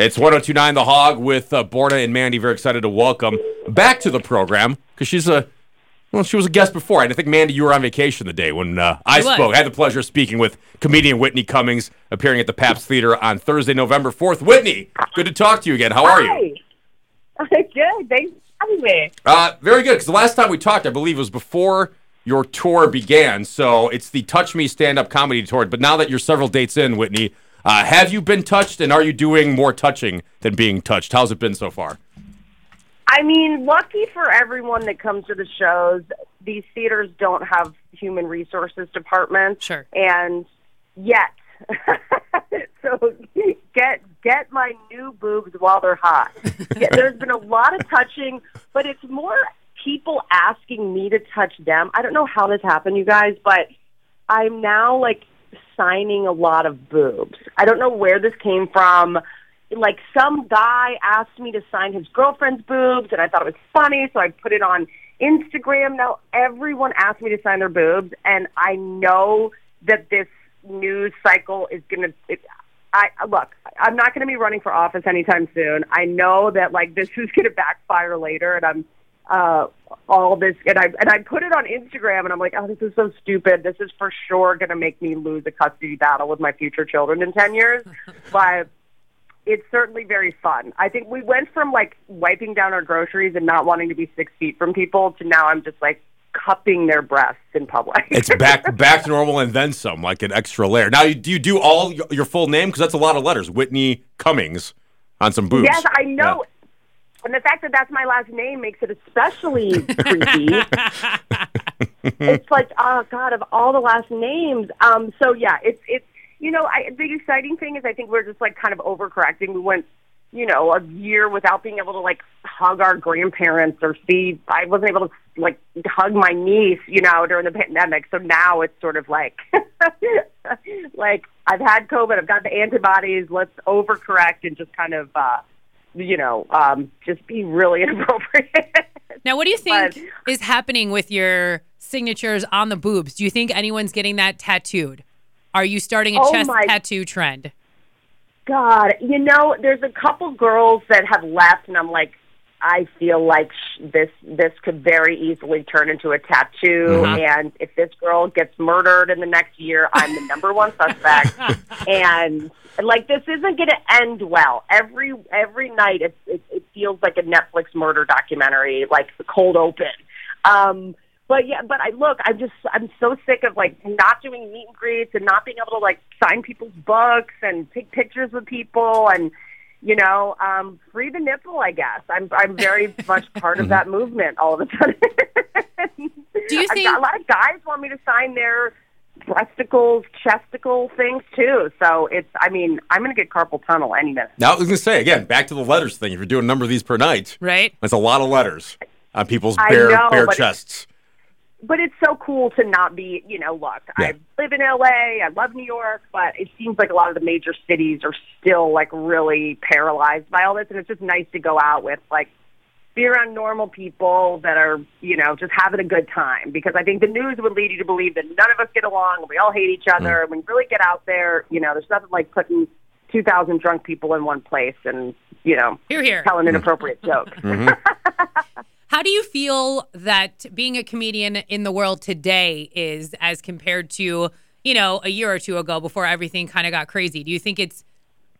It's 1029 The Hog with uh, Borna and Mandy. Very excited to welcome back to the program because she's a well, she was a guest before. And I think Mandy, you were on vacation the day when uh, I I spoke. I had the pleasure of speaking with comedian Whitney Cummings, appearing at the Pabst Theater on Thursday, November 4th. Whitney, good to talk to you again. How are you? Hi. Good. Thanks for having me. Uh, very good. Because the last time we talked, I believe, was before your tour began. So it's the Touch Me Stand Up Comedy Tour. But now that you're several dates in, Whitney, uh, have you been touched, and are you doing more touching than being touched? How's it been so far? I mean, lucky for everyone that comes to the shows, these theaters don't have human resources departments. Sure. And yet. so get get my new boobs while they're hot. Yeah, there's been a lot of touching, but it's more people asking me to touch them. I don't know how this happened, you guys, but I'm now like signing a lot of boobs. I don't know where this came from. Like some guy asked me to sign his girlfriend's boobs, and I thought it was funny, so I put it on Instagram. Now everyone asked me to sign their boobs, and I know that this news cycle is going to. I look. I'm not going to be running for office anytime soon. I know that like this is going to backfire later, and I'm uh, all this, and I and I put it on Instagram, and I'm like, oh, this is so stupid. This is for sure going to make me lose a custody battle with my future children in ten years, but it's certainly very fun. I think we went from like wiping down our groceries and not wanting to be six feet from people to now I'm just like cupping their breasts in public. It's back back to normal and then some, like an extra layer. Now, do you do all your, full name? Because that's a lot of letters. Whitney Cummings on some boobs. Yes, I know. And the fact that that's my last name makes it especially creepy. it's like, oh God, of all the last names. Um, so yeah, it's it's you know, I, the exciting thing is I think we're just like kind of overcorrecting. We went, you know, a year without being able to like hug our grandparents or see. I wasn't able to like hug my niece, you know, during the pandemic. So now it's sort of like, like I've had COVID, I've got the antibodies. Let's overcorrect and just kind of. uh you know, um, just be really inappropriate. Now, what do you think But- is happening with your signatures on the boobs? Do you think anyone's getting that tattooed? Are you starting a Oh chest tattoo trend? God, you know, there's a couple girls that have left, and I'm like, I feel like sh- this this could very easily turn into a tattoo. Uh-huh. And if this girl gets murdered in the next year, I'm the number one suspect. and like, this isn't going to end well. Every every night, it, it it feels like a Netflix murder documentary, like the cold open. Um, but yeah, but I look, I'm just, I'm so sick of like not doing meet and greets and not being able to like sign people's books and take pictures with people and, you know, um, free the nipple. I guess I'm, I'm very much part of that movement all of a sudden. Do you I've think- got- a lot of guys want me to sign their breasticles, chesticle things too? So it's, I mean, I'm going to get carpal tunnel any minute. Now, I was going to say, again, back to the letters thing. If you're doing a number of these per night, Right? that's a lot of letters on people's bare, know, bare but- chests. But it's so cool to not be, you know, look, Yeah. I live in LA, I love New York, but it seems like a lot of the major cities are still like really paralyzed by all this and it's just nice to go out with like be around normal people that are, you know, just having a good time because I think the news would lead you to believe that none of us get along and we all hate each mm. other. And when you really get out there, you know, there's nothing like putting 2,000 drunk people in one place and, you know, Here, here. telling an mm. inappropriate joke. Mm-hmm. How do you feel that being a comedian in the world today is as compared to, you know, a year or two ago before everything kind of got crazy? Do you think it's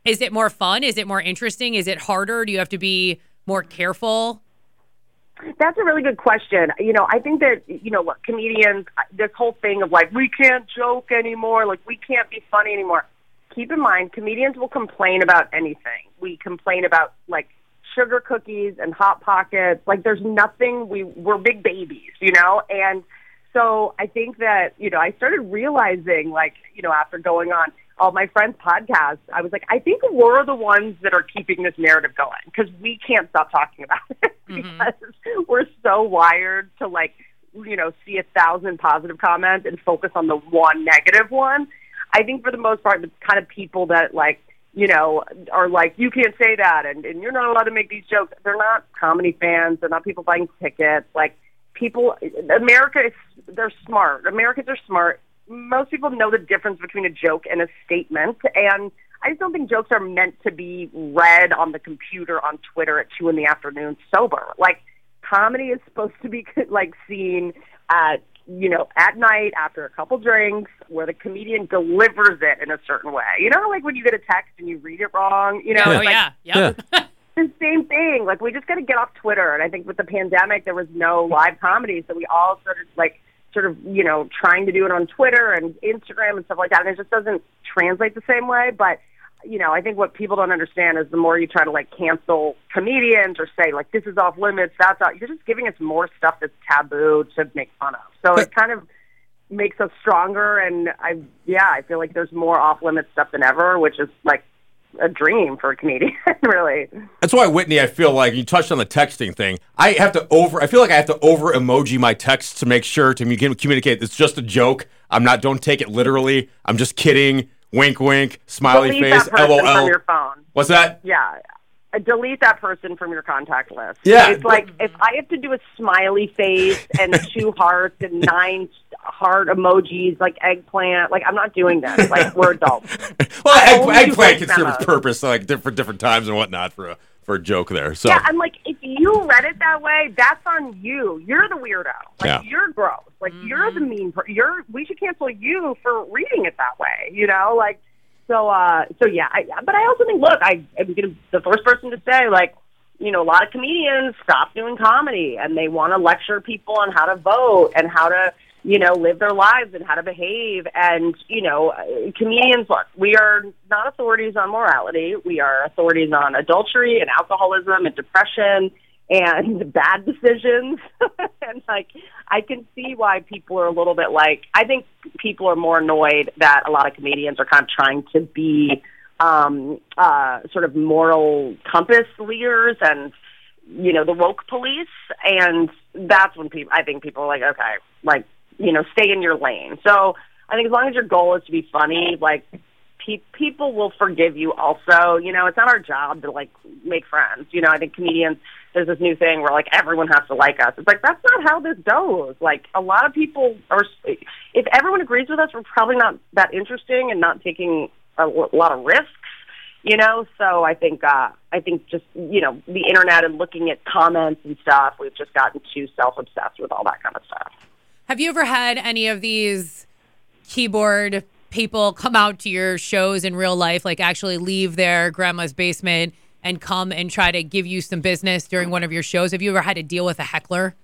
is it more fun? Is it more interesting? Is it harder? Do you have to be more careful? That's a really good question. You know, I think that, you know, what comedians, this whole thing of like, we can't joke anymore, like, we can't be funny anymore. Keep in mind, comedians will complain about anything. We complain about, like, sugar cookies and Hot Pockets. Like, there's nothing, we, we're big babies, you know? And so I think that, you know, I started realizing, like, you know, after going on all my friends' podcasts, I was like, I think we're the ones that are keeping this narrative going because we can't stop talking about it mm-hmm. because we're so wired to like, you know, see a thousand positive comments and focus on the one negative one. I think for the most part, the kind of people that like, you know, are like, you can't say that and, and you're not allowed to make these jokes. They're not comedy fans. They're not people buying tickets. Like, people, America is, they're smart. Americans are smart most people know the difference between a joke and a statement. And I just don't think jokes are meant to be read on the computer on Twitter at two in the afternoon sober. Like comedy is supposed to be like seen at you know at night after a couple drinks where the comedian delivers it in a certain way. You know, like when you get a text and you read it wrong. You know, Oh it's like, yeah, yep. Yeah. the same thing. Like we just got to get off Twitter. And I think with the pandemic, there was no live comedy, so we all sort of like sort of you know trying to do it on Twitter and Instagram and stuff like that, and it just doesn't translate the same way. But you know, I think what people don't understand is the more you try to like cancel comedians or say like this is off limits, that's out, you're just giving us more stuff that's taboo to make fun of. So it kind of makes us stronger and I yeah, I feel like there's more off limits stuff than ever, which is like a dream for a comedian, really. That's why Whitney, I feel like you touched on the texting thing. I have to over. I feel like I have to over emoji my texts to make sure to communicate. It's just a joke. I'm not. Don't take it literally. I'm just kidding. Wink, wink. Smiley delete face. that LOL. from your phone. What's that? Yeah. Uh, Delete that person from your contact list. Yeah, It's like if I have to do a smiley face and two hearts and nine heart emojis like eggplant, like I'm not doing this. Like we're adults. Well, egg, eggplant can serve its purpose, like different different times and whatnot for a for a joke there. So Yeah, I'm like, if you read it that way, that's on you. You're the weirdo. Like Yeah. you're gross. Like you're the mean. Per- you're. We should cancel you for reading it that way. You know, like so. uh So yeah, I, but I also think, look, I, I'm gonna the first person to say, like, you know, a lot of comedians stop doing comedy and they want to lecture people on how to vote and how to. You know, live their lives and how to behave. And, you know, comedians, look, we are not authorities on morality. We are authorities on adultery and alcoholism and depression and bad decisions. and like, I can see why people are a little bit like, I think people are more annoyed that a lot of comedians are kind of trying to be um, uh, sort of moral compass leaders and, you know, the woke police. And that's when people, I think people are like, okay, like, you know, stay in your lane. So I think as long as your goal is to be funny, like, pe- people will forgive you also. You know, it's not our job to like make friends. You know, I think comedians, there's this new thing where like everyone has to like us. It's like, that's not how this goes. Like, a lot of people are, if everyone agrees with us, we're probably not that interesting and not taking a lot of risks. You know, so I think uh, I think just you know the internet and looking at comments and stuff, we've just gotten too self obsessed with all that kind of stuff. Have you ever had any of these keyboard people come out to your shows in real life, like actually leave their grandma's basement and come and try to give you some business during one of your shows? Have you ever had to deal with a heckler?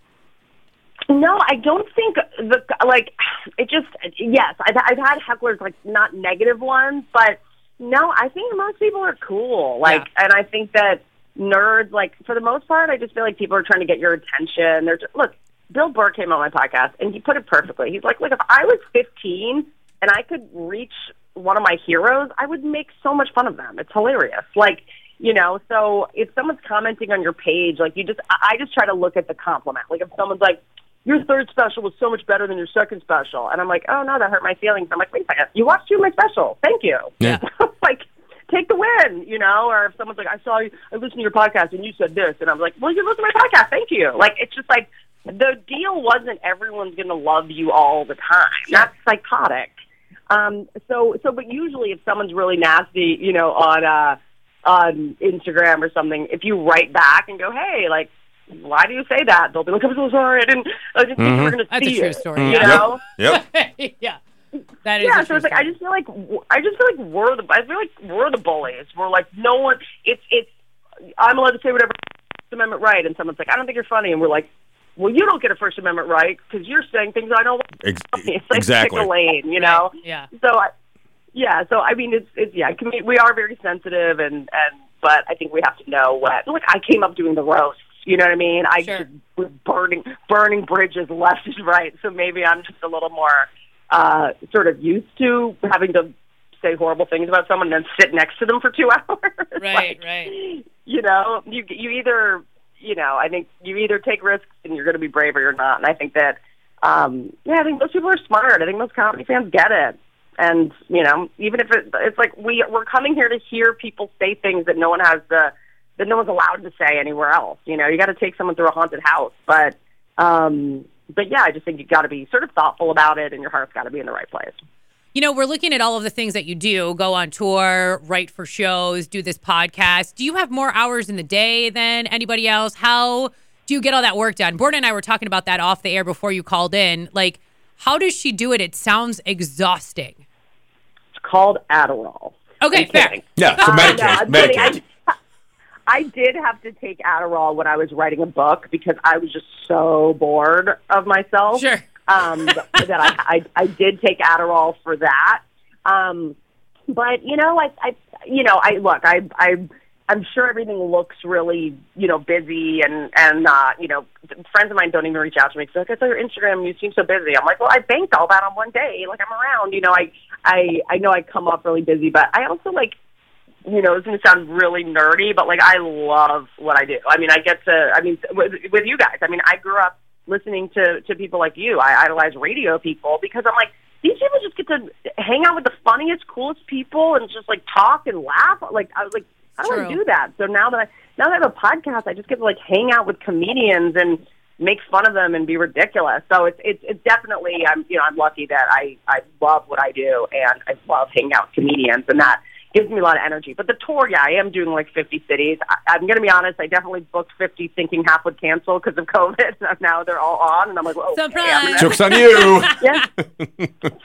No, I don't think the like it just yes, I've I've had hecklers like not negative ones, but no, I think most people are cool. Like, and I think that nerds like for the most part, I just feel like people are trying to get your attention. They're just, look, Bill Burr came on my podcast and he put it perfectly. He's like, look, if I was 15 and I could reach one of my heroes, I would make so much fun of them. It's hilarious. Like, you know, so if someone's commenting on your page, like you just, I just try to look at the compliment. Like if someone's like, your third special was so much better than your second special. And I'm like, oh no, that hurt my feelings. I'm like, wait a second, you watched two of my special. Thank you. Yeah. like, take the win, you know? Or if someone's like, I saw you, I listened to your podcast and you said this. And I'm like, well, you listened to my podcast. Thank you. Like, it's just like, the deal wasn't everyone's going to love you all the time. That's psychotic. Um, so, so, but usually if someone's really nasty, you know, on, uh, on Instagram or something, if you write back and go, hey, like, why do you say that? They'll be like, I'm so sorry. I didn't, I didn't think you were going to That's a see true it. story, You yeah. know? Yep. yeah. That is yeah, so it's like I just feel like I just feel like we're the I feel like we're the bullies. We're like no one. It's it's I'm allowed to say whatever Amendment right, and someone's like I don't think you're funny, and we're like, well, you don't get a First Amendment right because you're saying things I don't. want. Ex- It's like exactly. pick a lane, you know. Yeah. So I, yeah, so I mean, it's it's yeah, commu- we are very sensitive, and and but I think we have to know what. Like I came up doing the roasts. You know what I mean? I Sure. just was burning burning bridges left and right. So maybe I'm just a little more uh, sort of used to having to say horrible things about someone and then sit next to them for two hours. Right, Like, right. You know, you you either you know, I think you either take risks and you're going to be brave or you're not. And I think that, um, yeah, I think most people are smart. I think most comedy fans get it. And you know, even if it, it's like we we're coming here to hear people say things that no one has the that no one's allowed to say anywhere else. You know, you got to take someone through a haunted house, but um, but yeah, I just think you've got to be sort of thoughtful about it, and your heart's got to be in the right place. You know, we're looking at all of the things that you do go on tour, write for shows, do this podcast. Do you have more hours in the day than anybody else? How do you get all that work done? Borna and I were talking about that off the air before you called in. Like, how does she do it? It sounds exhausting. It's called Adderall. Okay, I'm fair. kidding. Yeah, so Uh, medicate, no, I'm kidding. I, I did have to take Adderall when I was writing a book because I was just so bored of myself. Sure. Um, that I, I I did take Adderall for that. Um, but you know, I I you know I look I I. I'm sure everything looks really, you know, busy and and uh, you know, friends of mine don't even reach out to me. They're like, I saw your Instagram, you seem so busy. I'm like, well, I banked all that on one day. Like I'm around, you know. I I I know I come off really busy, but I also like you know, it's going to sound really nerdy, but like I love what I do. I mean, I get to, I mean, with, with you guys, I mean, I grew up listening to, to people like you. I idolize radio people because I'm like, these people just get to hang out with the funniest, coolest people and just like talk and laugh. Like, I was like, I don't want True. to do that. So now that I, now that I have a podcast, I just get to like hang out with comedians and make fun of them and be ridiculous. So it's, it's, it's definitely, I'm, you know, I'm lucky that I, I love what I do and I love hanging out with comedians and that, gives me a lot of energy. But the tour, yeah, I am doing like 50 cities. I, I'm going to be honest, I definitely booked 50 thinking half would cancel because of COVID. And now they're all on, and I'm like, well, Surprise. Okay, I'm Joke's on you. yeah.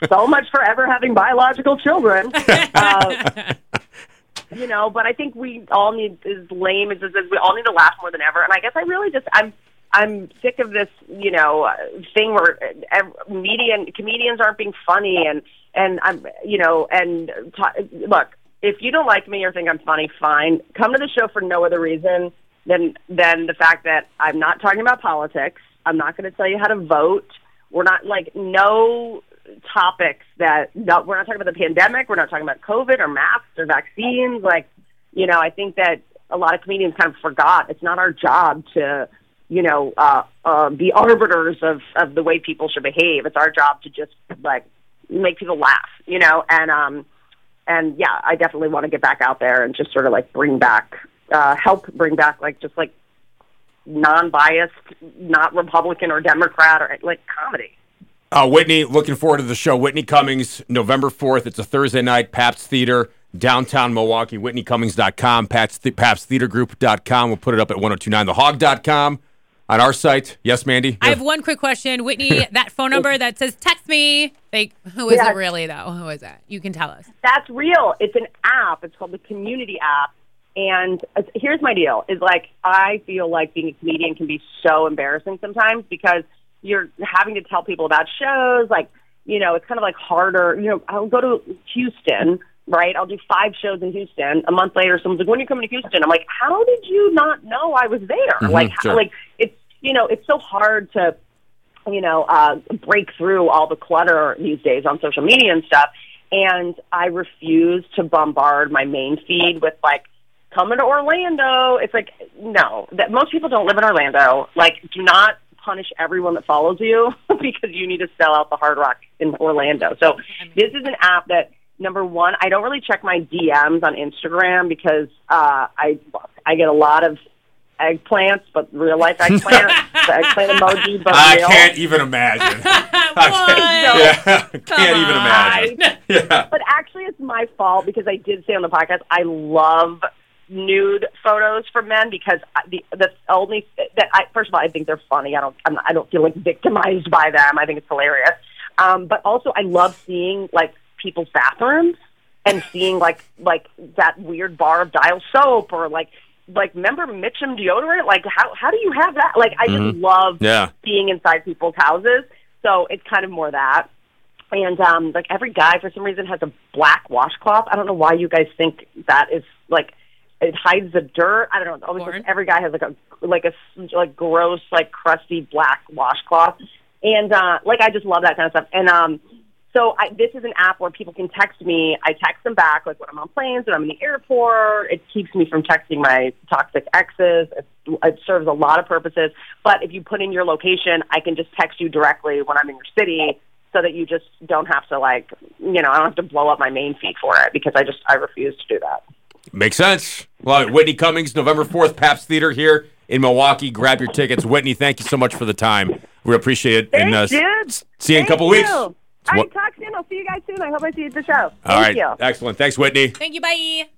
so much for ever having biological children. Uh, you know, but I think we all need, as lame as this is, we all need to laugh more than ever. And I guess I really just, I'm, I'm sick of this, you know, uh, thing where ev- media and comedians aren't being funny, and and I'm, you know, and t- look, if you don't like me or think I'm funny, fine. Come to the show for no other reason than than the fact that I'm not talking about politics. I'm not going to tell you how to vote. We're not like no topics that no, we're not talking about the pandemic. We're not talking about COVID or masks or vaccines. Like, you know, I think that a lot of comedians kind of forgot it's not our job to, you know, uh, uh, be arbiters of of the way people should behave. It's our job to just like make people laugh, you know, and um, and yeah, I definitely want to get back out there and just sort of like bring back, uh, help bring back like just like non-biased, not Republican or Democrat or like comedy. Uh, Whitney, looking forward to the show. Whitney Cummings, November 4th. It's a Thursday night, Pabst Theater, downtown Milwaukee. WhitneyCummings.com, Pabst, PabstTheaterGroup.com. We'll put it up at 1029thehog.com on our site. Yes, Mandy? I have one quick question, Whitney. That phone number that says "text me." Like, who is Yeah. it really though? Who is it? You can tell us. That's real. It's an app. It's called the Community app. And here's my deal: is like I feel like being a comedian can be so embarrassing sometimes because you're having to tell people about shows. Like, you know, it's kind of like harder. You know, I'll go to Houston, right? I'll do five shows in Houston. A month later, someone's like, "When are you coming to Houston?" I'm like, "How did you not know I was there?" Mm-hmm, like, sure. like it's you know, it's so hard to you know, uh, break through all the clutter these days on social media and stuff. And I refuse to bombard my main feed with like, coming to Orlando. It's like, no, that most people don't live in Orlando. Like, do not punish everyone that follows you because you need to sell out the Hard Rock in Orlando. So this is an app that number one, I don't really check my DMs on Instagram because uh, I I get a lot of eggplants, but real life eggplant, the eggplant emoji, but I real. can't even imagine. I can't, yeah, can't even imagine. Yeah. But actually, it's my fault because I did say on the podcast I love nude photos from men because the the only that I first of all I think they're funny. I don't I'm not, I don't feel like victimized by them. I think it's hilarious. Um, but also I love seeing like people's bathrooms and seeing like like that weird bar of dial soap or like like remember Mitchum deodorant. Like how how do you have that? Like I just love Yeah. being inside people's houses. So it's kind of more that. And um like every guy for some reason has a black washcloth. I don't know why you guys think that is like it hides the dirt. I don't know. Always Born. like, every guy has like a like a s- like gross like crusty black washcloth. And uh like I just love that kind of stuff. And um so I, this is an app where people can text me. I text them back, like when I'm on planes, when I'm in the airport. It keeps me from texting my toxic exes. It, it serves a lot of purposes. But if you put in your location, I can just text you directly when I'm in your city, so that you just don't have to like, you know, I don't have to blow up my main feed for it because I just I refuse to do that. Makes sense. Love it. Whitney Cummings, November 4th, Pabst Theater here in Milwaukee. Grab your tickets. Whitney, thank you so much for the time. We appreciate it. and uh, Thanks, dude. see you in a couple Thank weeks. You. All What- talk soon. I'll see you guys soon. soon. I hope I see you at the show. All Thank right. you. Excellent. Thanks, Whitney. Thank you. Bye.